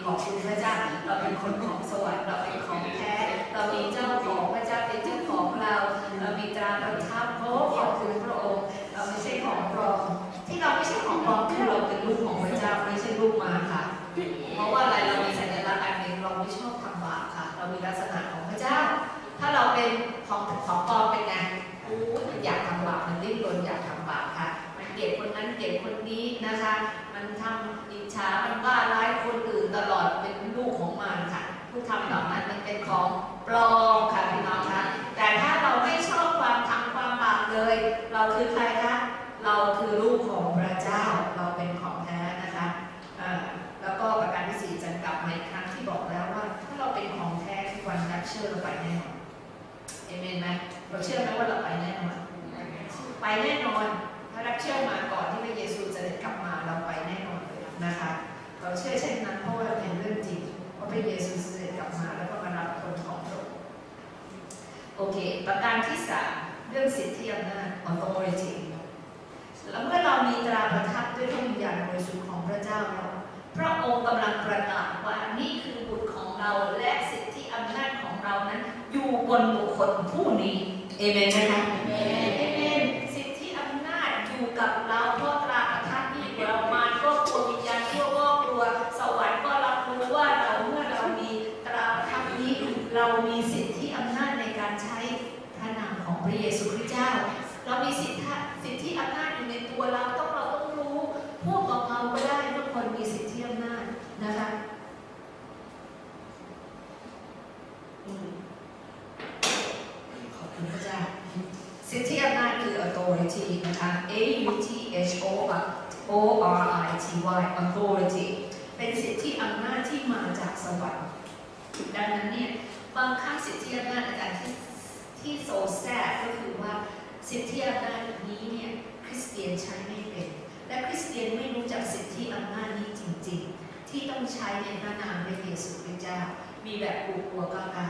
ของคุณพระเจ้า เราเป็นคนของสวรรค์เราเป็นของแท้ เรามีเจ้าของพระเจ้าเป็นเจ้าของเรา เรามีตราประทับโอ้ขอบคุณพระองค์ เราไม่ใช่ของปลอมที่เราไม่ใช่ของปลอมคือเราเป็นลูกของพระเจ้าไม่ใช่ลูกมาค่ะ เพราะว่าอะไรเรามีสัญลักษณ์อันหนึ่งเราไม่ชอบทำบาปค่ะ เรามีลักษณะของพระเจ้า ถ้าเราเป็นของของปลอมเป็นไงอู้มันอยากทำบาปมันดิ้นรนอยากทำบาปค่ะ มันเกลียดคนนั้นเกลียดคนนี้นะคะ มันทำอิจฉามันบ้าร้า ผู้ทำเหล่านั้นมันเป็นของปลอมค่ะพี่น้องคะแต่ถ้าเราไม่ชอบความทำความบาปเลย เราคือใครคะเราคือลูกของพระเจ้าเราเป็นของแท้นะคะแล้วก็ประการที่สี่จะกลับมาอีกครั้งที่บอกแล้วว่า ถ้าเราเป็นของแท้ที่วันรับเชื่อเราไปแน่นอนเอเมนไหมเราเชื่อไหมว่าเราไปแน่นอนไปแน่นอนถ้ารับเชื่อมาก่อนที่พระเยซูจะได้กลับมาเราไปแน่นอนเลยนะคะ เราเชื่อเช่นนั้นเพราะว่าเป็นเรื่องจริง พระเยซูจะได้กลับมาแล้วก็มารับคนของพระองค์โอเค ประการที่สามเรื่องสิทธิอำนาจ authority แล้วเมื่อเรามีตราประทับด้วยพระวิญญาณบริสุทธิ์ของพระเจ้าแล้วพระองค์กำลังประกาศว่านี่คือบุตรของเราและสิทธิอำนาจของเรานั้น อยู่บนบุคคลผู้นี้เอเมนนะคะเอเมนสิทธิอำนาจอยู่กับเราเพราะตราประทับนี่อยู่เรามาก็กลัววิญญาณชั่วก็กลัวสวรรค์ก็รับรู้ว่าเราเมื่อเรามีตราประทับนี้ เรา มีสิทธิอำนาจในการใช้พระนามของพระเยซูคริสต์เจ้า เรามีสิทธิสิทธิอำนาจอยู่ในตัวเราต้องเราต้องรู้ พวกเบาก็ได้ทุกคนมีสิทธิอำนาจนะคะขอบคุณพระเจ้าสิทธิอำนาจคือ authority นะคะ A U T H O O R I T Y authority เป็นสิทธิอำนาจที่มาจากสวรรค์ดังนั้นเนี่ย บางครั้งสิทธิอำนาจอาจารย์ที่ที่โซแซก็คือว่าสิทธิอำนาจนี้เนี่ยคริสเตียนใช้ไม่เป็น และคริสเตียนไม่รู้จักสิทธิอำนาจนี้จริง ๆ ที่ต้องใช้ในพระนามพระเยซูคริสต์เจ้า มีแบบกลัวกล้า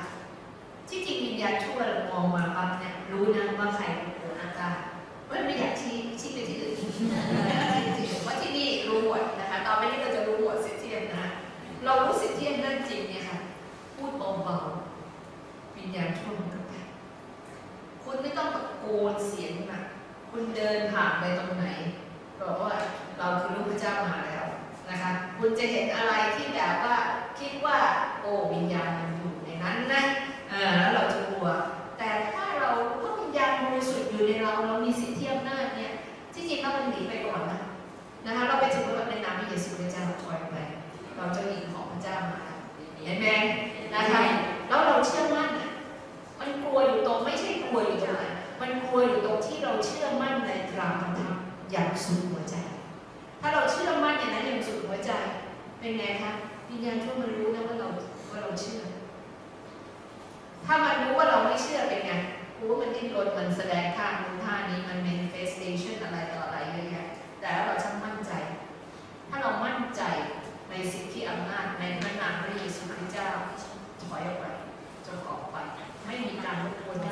ที่จริงวิญญาณชั่วเรามองมาปั๊บเนี่ยรู้นะว่าใครกลัวๆกล้าๆเฮ้ยไม่อยากชี้ชี้ไปที่อื่นว่าที่นี่รู้หมดนะคะ ต่อไปนี้เราจะรู้หมดสิทธิอำนาจเรารู้สิทธิอำนาจจริงเนี่ยค่ะ พูดเบาๆ วิญญาณชั่วมันก็ไปคุณไม่ต้องตะโกนเสียงหนักคุณเดินผ่านไปตรงไหนบอกว่าเราคือลูกพระเจ้ามาแล้วนะคะ คุณจะเห็นอะไรที่แบบว่าคิดว่าโอ้วิญญาณมันอยู่ในนั้นนะอ่าแล้วเราจะกลัว แต่ถ้าเราก็วิญญาณบริสุทธิ์อยู่ในเราเรามีสิทธิอำนาจเนี่ยที่จริงแล้วมันหนีไปก่อนนะนะคะเราไปถึงว่าในนามพระเยซูคริสต์เจ้าถอยไป เราจะหญิงของพระเจ้ามาเห็นไหมนะคะแล้วเราเชื่อมั่นอะ มันกลัวอยู่ตรงไม่ใช่กลัวอยู่ตรงไหนมันกลัวอยู่ตรงที่เราเชื่อมั่นในตราประทับอย่างสุดหัวใจ ถ้าเราเชื่อมั่นอย่างนั้นอย่างสุดหัวใจ เป็นไงคะวิญญาณช่วมันรู้นะว่าเราว่าเราเชื่อ ถ้ามันรู้ว่าเราไม่เชื่อเป็นไงรู้ว่ามันดิ้นรนมันแสดงท่านู้นท่านี้มัน manifestation อะไรต่ออะไรเยอะแยะแต่เราช่างมั่นใจ ถ้าเรามั่นใจในสิทธิอำนาจในพระนามพระเยซูคริสต์เจ้าถอยออกไปจะออ Yeah.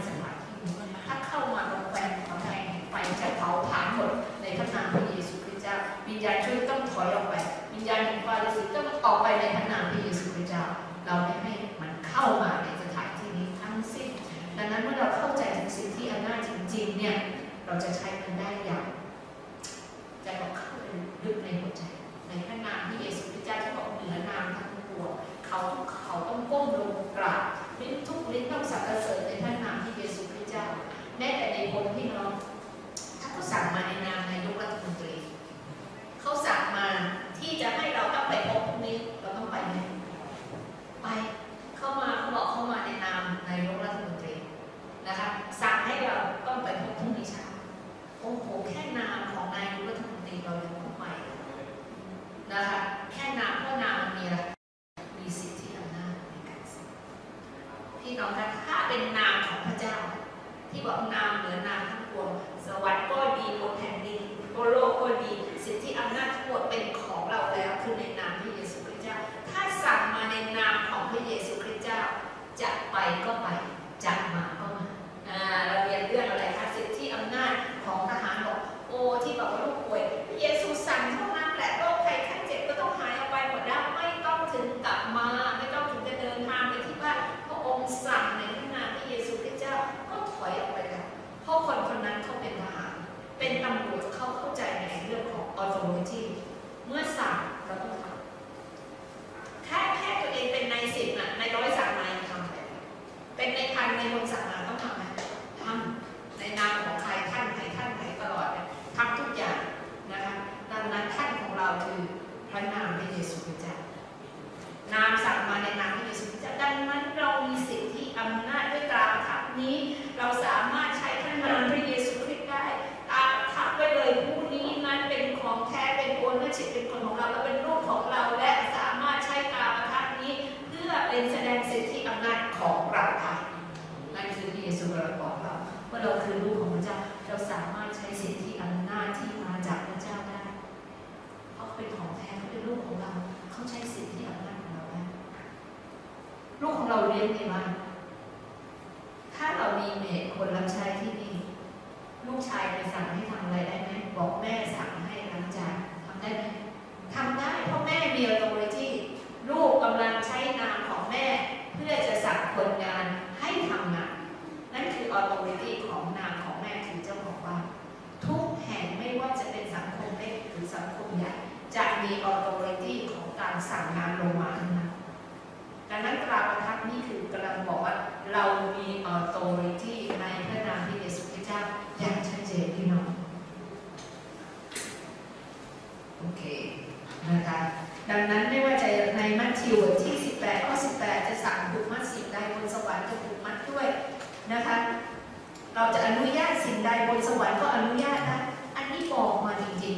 บนสวรรค์ก็อนุญาตนะอันนี้บอกมาจริง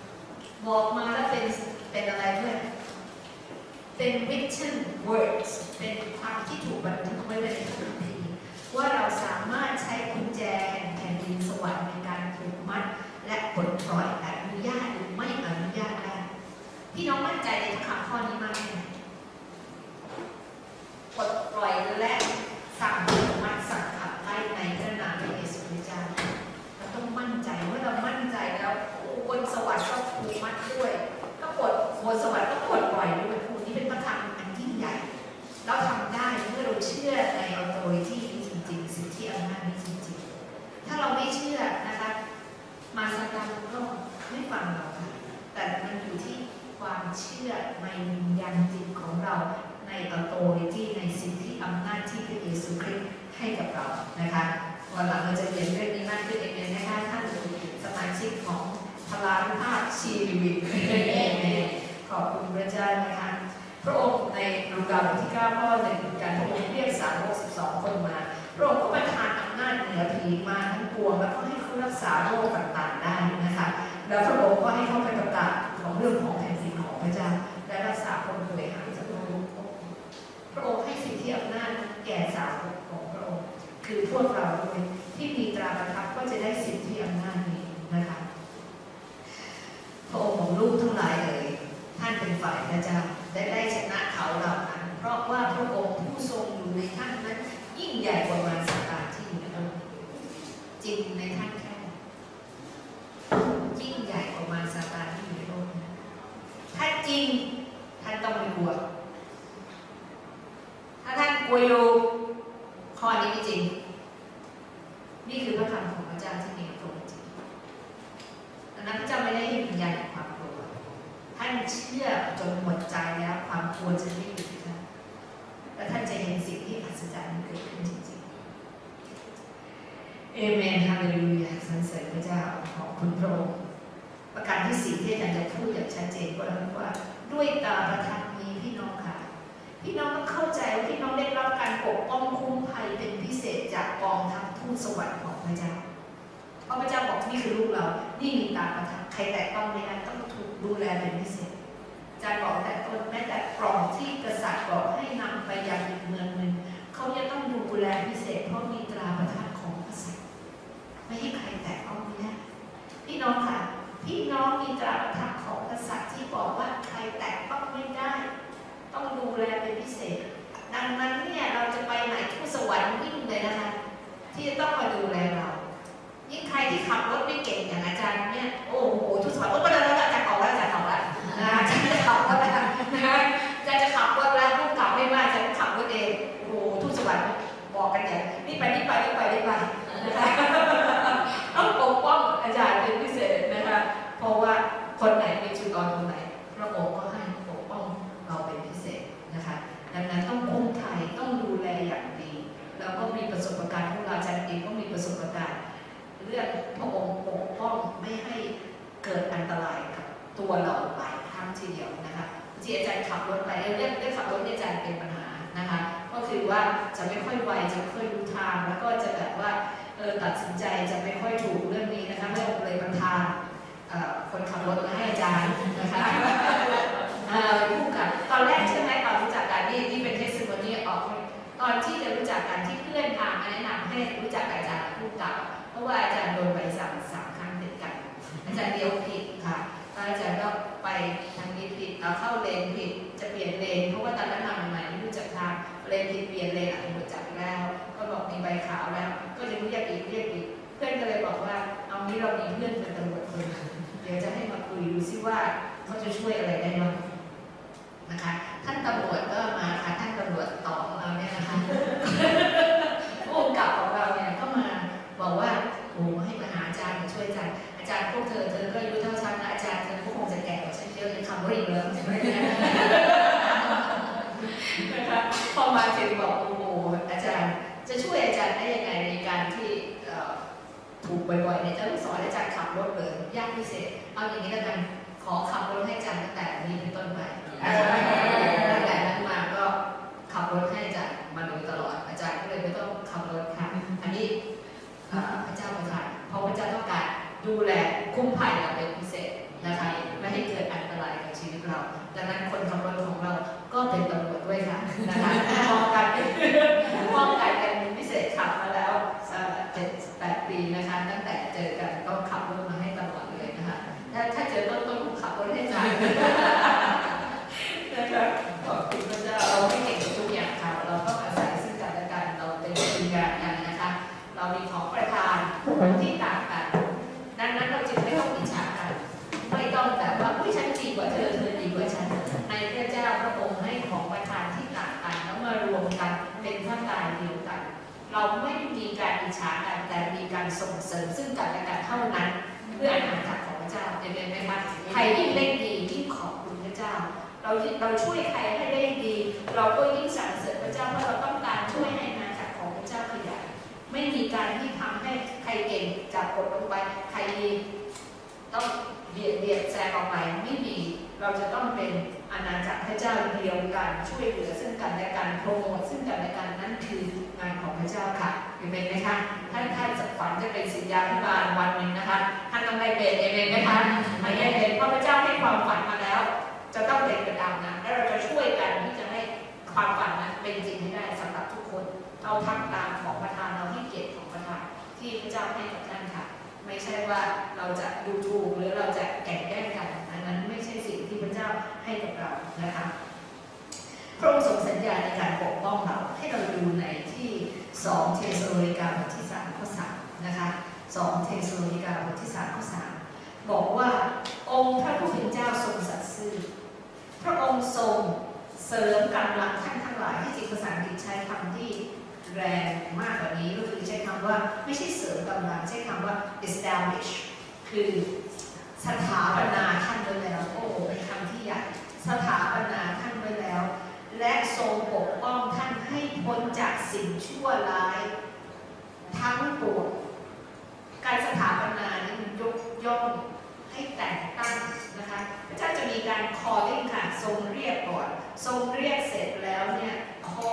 ๆ บอกมาแล้วเป็นเป็นอะไรด้วยเป็น written words เป็นความที่ถูกบันทึกไว้ในคัมภีร์ว่าเราสามารถใช้กุญแจแห่งแผ่นดินสวรรค์ในการผูกมัด และปลดปล่อยอนุญาตหรือไม่อนุญาตได้พี่น้องมั่นใจในคำข้อนี้มากไหมปลดปล่อยและสั่งมัดสั่งขับไล่ในพระนามพระเยซูคริสต์เจ้าเราต้องมั่นใจเมื่อเรามั่นใจแล้วโอ้บนสวรรค์ก็ผูกมัดด้วย ก็ปลดบนสวรรค์ก็ปลดปล่อยด้วยคูนี่เป็นพระธรรมอันยิ่งใหญ่ เราทำได้เมื่อเราเชื่อในออโตริที่นี้จริงๆสิ่งที่อำนาจนี้จริงๆ ถ้าเราไม่เชื่อนะคะ มาสการก็ไม่ฟังเราค่ะ แต่มันอยู่ที่ความเชื่อในวิญญาณจิตของเราในออโตริที่ในสิ่งที่อำนาจที่พระเยซูคริสต์ให้กับเรา นะคะวันหลังเราจะเรียนเรื่องนี้มากขึ้นเองนะคะท่านสมาชิกของพลานภาพชีวิตเองขอบคุณพระเจ้านะคะพระองค์ในลูกาบทที่9ข้อหนึ่งการพระองค์เรียกสาวก12 คนมา พระองค์ก็ประทานอำนาจเหนือผีมาทั้งปวงแล้วก็ให้เขารักษาโรคต่างๆได้นะคะแล้วพระองค์ก็ให้เขาไปประกาศของเรื่องของแผ่นดินของพระเจ้าและรักษาคนป่วยหายจากโรคพระองค์ให้สิทธิอำนาจแก่สาวกของพระอง คือพวกเราด้วยที่มีตราประทับก็จะได้สิทธิอำนาจนี้นะคะพระองค์ของลูกทั้งหลายเอ่ยท่านเป็นฝ่ายพระเจ้าได้ได้ชนะเขาเหล่านั้น เพราะว่าพระองค์ผู้ทรงอยู่ในท่านนั้น ยิ่งใหญ่กว่ามาสตาร์ที่อยู่ในโลกจริงในท่านแค่ยิ่งใหญ่กว่ามาสตาร์ที่อยู่ในโลกถ้าจริงท่านต้องไม่กลัวถ้าท่านกลัวอยู่ข้อนี้ไม่จริง นี่คือพระคำของพระเจ้าที่มีตรงจริงดัง นั้นพระเจ้าไม่ได้ให้วิญญาณแห่งความกลัว ท่านเชื่อจนหมดใจแล้วความกลัวจะไม่อยู่ที่ท่านและท่านจะเห็นสิ่งที่อัศจรรย์เกิดขึ้นจริงๆ เอเมนฮาเลลูยาสรรเสริญพระเจ้าขอบคุณพระองค์ประการที่สี่ที่อาจารย์จะพูดอย่างชัดเจนก็แล้วว่า ด้วยตาประทับนี้พี่น้องค่ะ พี่น้องต้องเข้าใจว่าพี่น้องได้รับการปกป้องคุ้มภัยเป็นพิเศษจากกองทัพทูตสวรรค์ของพระเจ้า เพราะพระเจ้าบอกนี่คือลูกเรา นี่มีตาประทับใครแตะต้องไม่ได้ต้องถูกดูแลเป็นพิเศษอาจารย์บอกแต่ต้นแม้แต่กล่องที่กษัตริย์บอกให้นำไปยังอีกเมืองหนึ่งเขาจะต้องดูแลพิเศษ เพราะมีตราประทับของกษัตริย์ไม่ให้ใครแตะต้องไม่ได้พี่น้องค่ะพี่น้องมีตราประทับของกษัตริย์ที่บอกว่าใครแตะต้องไม่ได้ ต้องดูแลเป็นพิเศษ ดังนั้นเนี่ยเราจะไปไหนทูตสวรรค์วิ่งเลยนะคะที่จะต้องมาดูแลเรา ยิ่งใครที่ขับรถไม่เก่งอย่างอาจารย์เนี่ย โอ้โหทุกสอนโอ้ก็เดินแล้วอาจารย์ออกแล้ว รย์ขับรถไปเรื่องเรื่องขับรถเนี่ยอาจารย์เป็นปัญหานะคะ ก็คือว่าจะไม่ค่อยไวจะไม่ค่อยรู้ทาง แล้วก็จะแบบว่าเออตัดสินใจจะไม่ค่อยถูกเรื่องนี้นะคะไม่องเลยประทานคนขับรถมาให้อาจารย์นะคะเอ่อผู้กับตอนแรกใช่ไหมตอนรู้จักกันนี่นี่เป็นเทสติโมนีออกตอนที่จะรู้จักกันที่เพื่อนพามาแนะนำให้รู้จักกับอาจารย์ผู้กับ เพราะว่าอาจารย์โดนใบสั่งสามครั้งติดกันอาจารย์เดียวผิดค่ะ อาจารย์ก็ไปทางนี้ผิดเอาเข้าเลนผิดจะเปลี่ยนเลนเพราะว่าตอนนั้นมาใหม่ๆไม่รู้จักทางเลนผิดเปลี่ยนเลนอะรู้จักแล้ว ก็บอกมีใบขาวแล้ว ก็จะเรียกอีกเรียกอีกเพื่อนก็เลยบอกว่าเอางี้เรามีเพื่อนเป็นตำรวจคนนึงเดี๋ยวจะให้มาคุยดูซิว่าเขาจะช่วยอะไรได้บ้างนะคะ ท่านตำรวจ ยยากพิเศษ เอาอย่างนี้แล้วกันขอขับรถให้อาจารย์ตั้งแต่นี้เป็นต้นไปตั้งแต่นั้นมาก็ขับรถให้อาจารย์มาโดยตลอดอาจารย์ก็เลยไม่ต้องขับรถค่ะ อันนี้เอ่อพระเจ้าประทานเพราะพระเจ้าต้องการดูแลคุ้มภัยเราเป็นพิเศษนะคะไม่ให้เกิดอันตรายกับชีวิตเรา ดังนั้นคนขับรถของเราก็เป็นตำรวจด้วยค่ะนะคะป้องกันป้องกันกันเป็นพิเศษขับมาแล้วเจ็ดแปดปีนะคะ ตั้งแต่เจอกันก็ขับรถมาให้ตลอดเลยนะคะ ถ้าถ้าเจอต้นต้นผมขับรถให้อาจารย์ กว่าเธอเธอดีกว่าฉัน ในพระเจ้าพระองค์ให้ของประทานที่ต่างกันแล้วมารวมกันเป็นพระกายเดียว กัน เราไม่มีการอิจฉากันแต่มีการส่งเสริมซึ่งกันและกันเท่านั้น เพื่ออาณาจักรของพระเจ้าเห็นไหมคะใครยิ่งเล่นดียิ่งขอบคุณพระเจ้า เราเราช่วยใครให้ได้ดี เราก็ยิ่งสรรเสริญพระเจ้าเพราะเราต้องการช่วยให้อาณาจักรของพระเจ้าขยายไม่มีการที่ทำให้ใครเก่งจากกดลงไปใครดีต้องเบียดเบียดแซงออกไปไม่มี เราจะต้องเป็นอาณาจักรพระเจ้าเดียวกันช่วยเหลือซึ่งกันและกันโปรโมทซึ่งกันและกันนั่นคืองานของพระเจ้าค่ะเห็นไหมคะท่านท่านฝันจะเป็นศิษยาพิบาลวันหนึ่งนะคะท่านต้องได้เป็นเอเมนไหมคะไม่ได้เป็นเพราะพระเจ้าให้ความฝันมาแล้ว จะต้องเป็นกระดำนะและเราจะช่วยกันที่จะให้ความฝันนั้นเป็นจริงให้ได้สำหรับทุกคนเราทำตามของประธานเราให้เกียรติของประธานที่พระเจ้าให้กับท่านค่ะ ไม่ใช่ว่าเราจะดูถูกหรือเราจะแข่งแย่งกัน ที่พระเจ้าให้กับเรานะคะพระองค์ทรงสัญญาในการปกป้องเราให้เราดูในที่ 2 เทสโลนิกาบทที่ 3 ข้อ 3 นะคะ 2 เทสโลนิกาบทที่ 3 ข้อ 3 บอกว่าองค์พระผู้เป็นเจ้าทรงสัตย์ซื่อพระองค์ทรงเสริมกำลังท่านทั้งหลายให้จิตภาษาอังกฤษใช้คำที่แรงมากกว่านี้ก็คือใช้คำว่าไม่ใช่เสริมกำลังใช้คำว่า establish คือ สถาปนาท่านไว้แล้ว โอ้เป็นคำที่ใหญ่สถาปนาท่านไว้แล้ว และทรงปกป้องท่านให้พ้นจากสิ่งชั่วร้าย ทั้งปวงการสถาปนานี่มันยกย่องให้แต่งตั้งนะคะพระเจ้าจะมีการคอเล่นค่ะทรงเรียกก่อนทรงเรียกเสร็จแล้วเนี่ยข้อ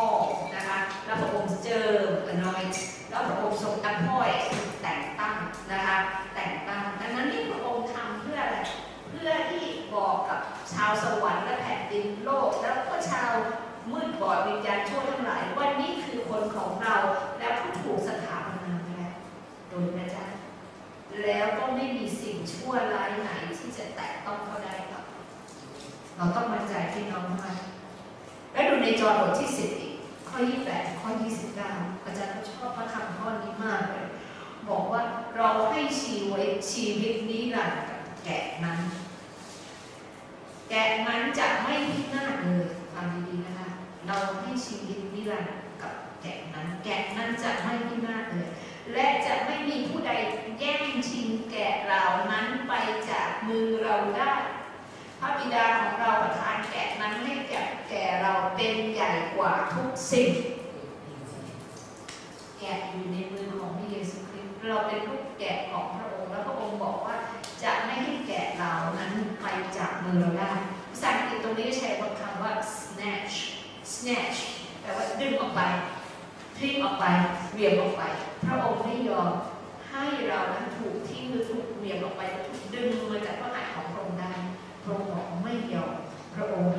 นะคะแล้วพระองค์เจอ anoint แล้วพระองค์ทรง appoint แต่งตั้งนะคะแต่งตั้งดังนั้นที่พระองค์ทำเพื่ออะไรเพื่อที่บอกกับ ชาวสวรรค์และแผ่นดินโลก แล้วก็ชาวมืดบอดวิญญาณชั่วทั้งหลายวันนี้คือคนของเราและผู้ถูกสถาปนาแล้วโดยพระเจ้าแล้วก็ไม่มีสิ่งชั่วร้ายไหนที่จะแตะต้องเขาได้ครับเราต้องมั่นใจที่น้องมากและดูในจอบทที่สิบอีกข้อ28ข้อ29อาจารย์ก็ชอบพระคำข้อนี้มากเลย บอกว่าเราให้ชีวิตชีวิตนี้หลังแกะนั้น แกะนั้นจะไม่พินาศเลยฟังดีๆนะคะ เราให้ชีวิตนิรันดร์กับแกะนั้น แกะนั้นจะไม่พินาศเลย และจะไม่มีผู้ใดแย่งชิงแกะเหล่านั้นไปจากมือเราได้พระบิดาของเราประทานแกะนั้นให้แก่แก่เราเป็นใหญ่กว่าทุกสิ่ง แกะอยู่ในมือของพระเยซูคริสต์เราเป็นลูกแกะของพระองค์แล้วพระองค์บอกว่าจะไม่ให้แกะเหล่านั้น จากมือเราได้ภาษาอังกฤษตรงนี้ใช้คำว่า snatch snatch แปลว่าดึงออกไปพลิกออกไปเหวี่ยงออกไป พระองค์ไม่ยอมให้เรานั้นถูกทิ้งหรือถูกเหวี่ยงออกไปถูกดึงมาจากพระหัตถ์ของพระองค์ได้พระองค์บอกไม่ยอมพระองค์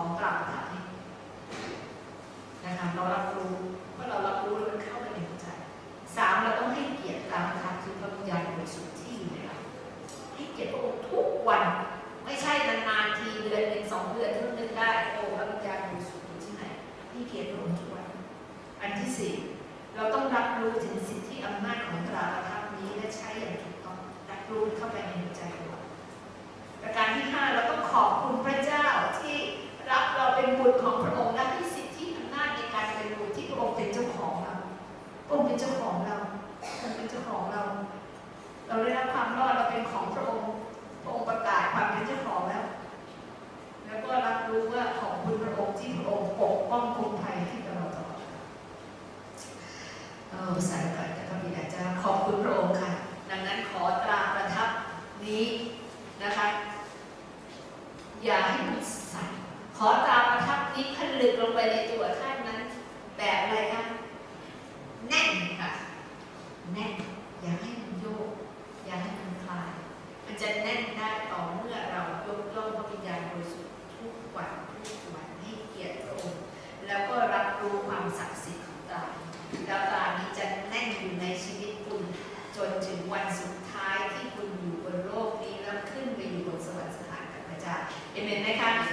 ของดาวประทับนี้นะคะเรารับรู้เมื่อเรารับรู้แล้วมันเข้าไปในหัวใจสามเราต้องให้เกียรติตามธรรมคือพระวิญญาณบริสุทธิ์ที่อยู่ในเราให้เกียรติพระองค์ทุกวัน ไม่ใช่นานๆทีเดือนหนึ่งสองเดือนถึงนึกได้โอ้พระวิญญาณบริสุทธิ์อยู่ที่ไหนให้เกียรติพระองค์ทุกวันอันที่สี่เราต้องรับรู้ถึงสิทธิอำนาจของตราประทับนี้และใช้อย่างถูกต้องรับรู้เข้าไปในหัวใจของเราประการที่ห้าเราต้องขอบคุณพระเจ้าที่ รับเราเป็นบุตรของพระองค์และให้สิทธิอำนาจในการเป็นบุตรที่พระองค์เป็นเจ้าของเราพระองค์เป็นเจ้าของเราพระองค์เป็นเจ้าของเรา เราได้รับความรอดเราเป็นของพระองค์พระองค์ประกาศความเป็นเจ้าของแล้ว แล้วก็รับรู้ว่าของคุณพระองค์ที่พระองค์ปกป้องคุ้มภัยให้กับเราตลอดเออภาษาอังกฤษแต่พระบิดาเจ้าขอบคุณพระองค์ค่ะ ดังนั้นขอตราประทับนี้นะคะ อย่าให้มัน ขอตาประทับนี้ผลึกลงไปในตัวท่านนั้น แบบอะไรคะแน่นค่ะ แน่น อย่าให้มันโยก อย่าให้มันคลาย มันจะแน่นได้ต่อเมื่อเรายกย่องพระวิญญาณบริสุทธิ์ทุกวันทุกวันให้เกียรติพระองค์แล้วก็รับรู้ความศักดิ์สิทธิ์ของตาแล้วตานี้จะแน่นอยู่ในชีวิตคุณจนถึงวันสุดท้ายที่คุณอยู่บนโลกนี้แล้วขึ้นไปอยู่บนสวรรค์สถานกับพระเจ้าเอเมนไหมคะ